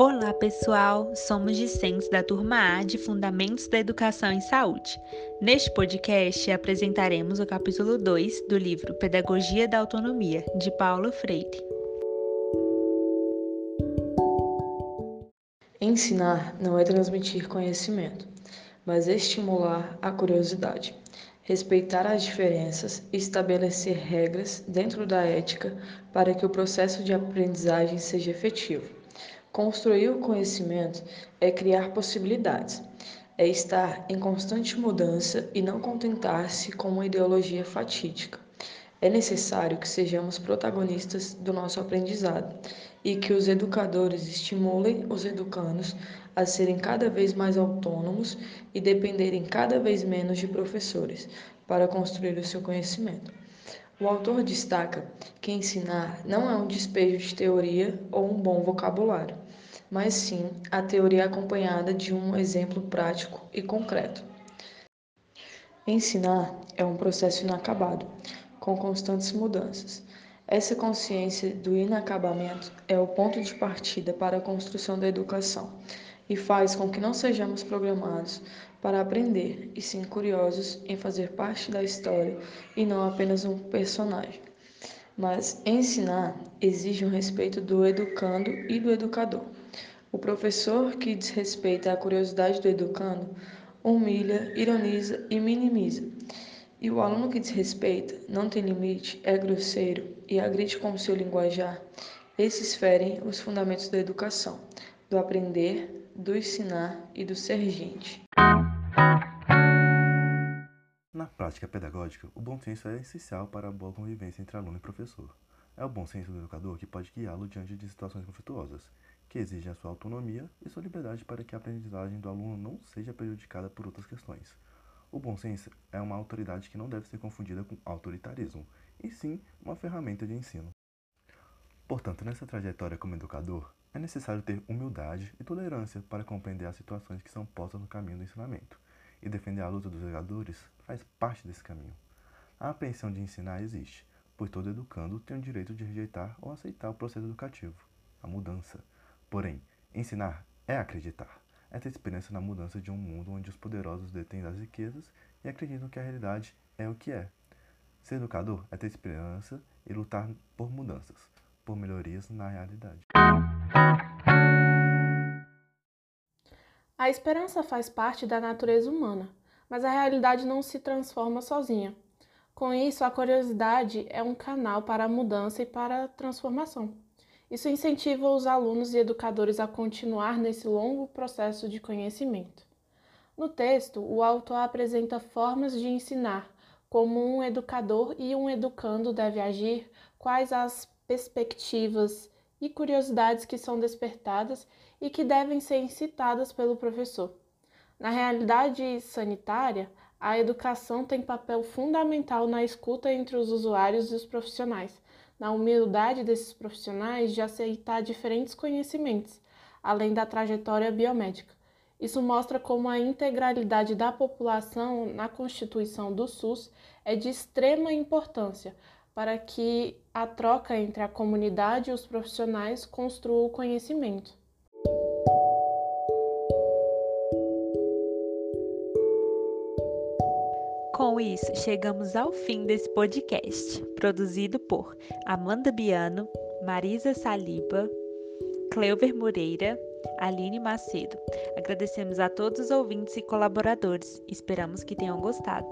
Olá, pessoal! Somos discentes da turma A de Fundamentos da Educação em Saúde. Neste podcast, apresentaremos o capítulo 2 do livro Pedagogia da Autonomia, de Paulo Freire. Ensinar não é transmitir conhecimento, mas estimular a curiosidade, respeitar as diferenças e estabelecer regras dentro da ética para que o processo de aprendizagem seja efetivo. Construir o conhecimento é criar possibilidades, é estar em constante mudança e não contentar-se com uma ideologia fatídica. É necessário que sejamos protagonistas do nosso aprendizado e que os educadores estimulem os educandos a serem cada vez mais autônomos e dependerem cada vez menos de professores para construir o seu conhecimento. O autor destaca que ensinar não é um despejo de teoria ou um bom vocabulário, mas sim a teoria acompanhada de um exemplo prático e concreto. Ensinar é um processo inacabado, com constantes mudanças. Essa consciência do inacabamento é o ponto de partida para a construção da educação e faz com que não sejamos programados para aprender, e sim curiosos em fazer parte da história e não apenas um personagem. Mas ensinar exige um respeito do educando e do educador. O professor que desrespeita a curiosidade do educando humilha, ironiza e minimiza. E o aluno que desrespeita, não tem limite, é grosseiro e agride com seu linguajar, esses ferem os fundamentos da educação, do aprender, do ensinar e do ser gente. Na prática pedagógica, o bom senso é essencial para a boa convivência entre aluno e professor. É o bom senso do educador que pode guiá-lo diante de situações conflituosas, que exigem a sua autonomia e sua liberdade para que a aprendizagem do aluno não seja prejudicada por outras questões. O bom senso é uma autoridade que não deve ser confundida com autoritarismo, e sim uma ferramenta de ensino. Portanto, nessa trajetória como educador, é necessário ter humildade e tolerância para compreender as situações que são postas no caminho do ensinamento e defender a luta dos educadores faz parte desse caminho. A apreensão de ensinar existe, pois todo educando tem o direito de rejeitar ou aceitar o processo educativo, a mudança. Porém, ensinar é acreditar. É ter esperança na mudança de um mundo onde os poderosos detêm as riquezas e acreditam que a realidade é o que é. Ser educador é ter esperança e lutar por mudanças, por melhorias na realidade. A esperança faz parte da natureza humana, mas a realidade não se transforma sozinha. Com isso, a curiosidade é um canal para a mudança e para a transformação. Isso incentiva os alunos e educadores a continuar nesse longo processo de conhecimento. No texto, o autor apresenta formas de ensinar, como um educador e um educando deve agir, quais as perspectivas e curiosidades que são despertadas e que devem ser incitadas pelo professor. Na realidade sanitária, a educação tem papel fundamental na escuta entre os usuários e os profissionais, na humildade desses profissionais de aceitar diferentes conhecimentos, além da trajetória biomédica. Isso mostra como a integralidade da população na constituição do SUS é de extrema importância para que a troca entre a comunidade e os profissionais construa o conhecimento. Com isso, chegamos ao fim desse podcast, produzido por Amanda Biano, Marisa Saliba, Cleuver Moreira, Aline Macedo. Agradecemos a todos os ouvintes e colaboradores. Esperamos que tenham gostado.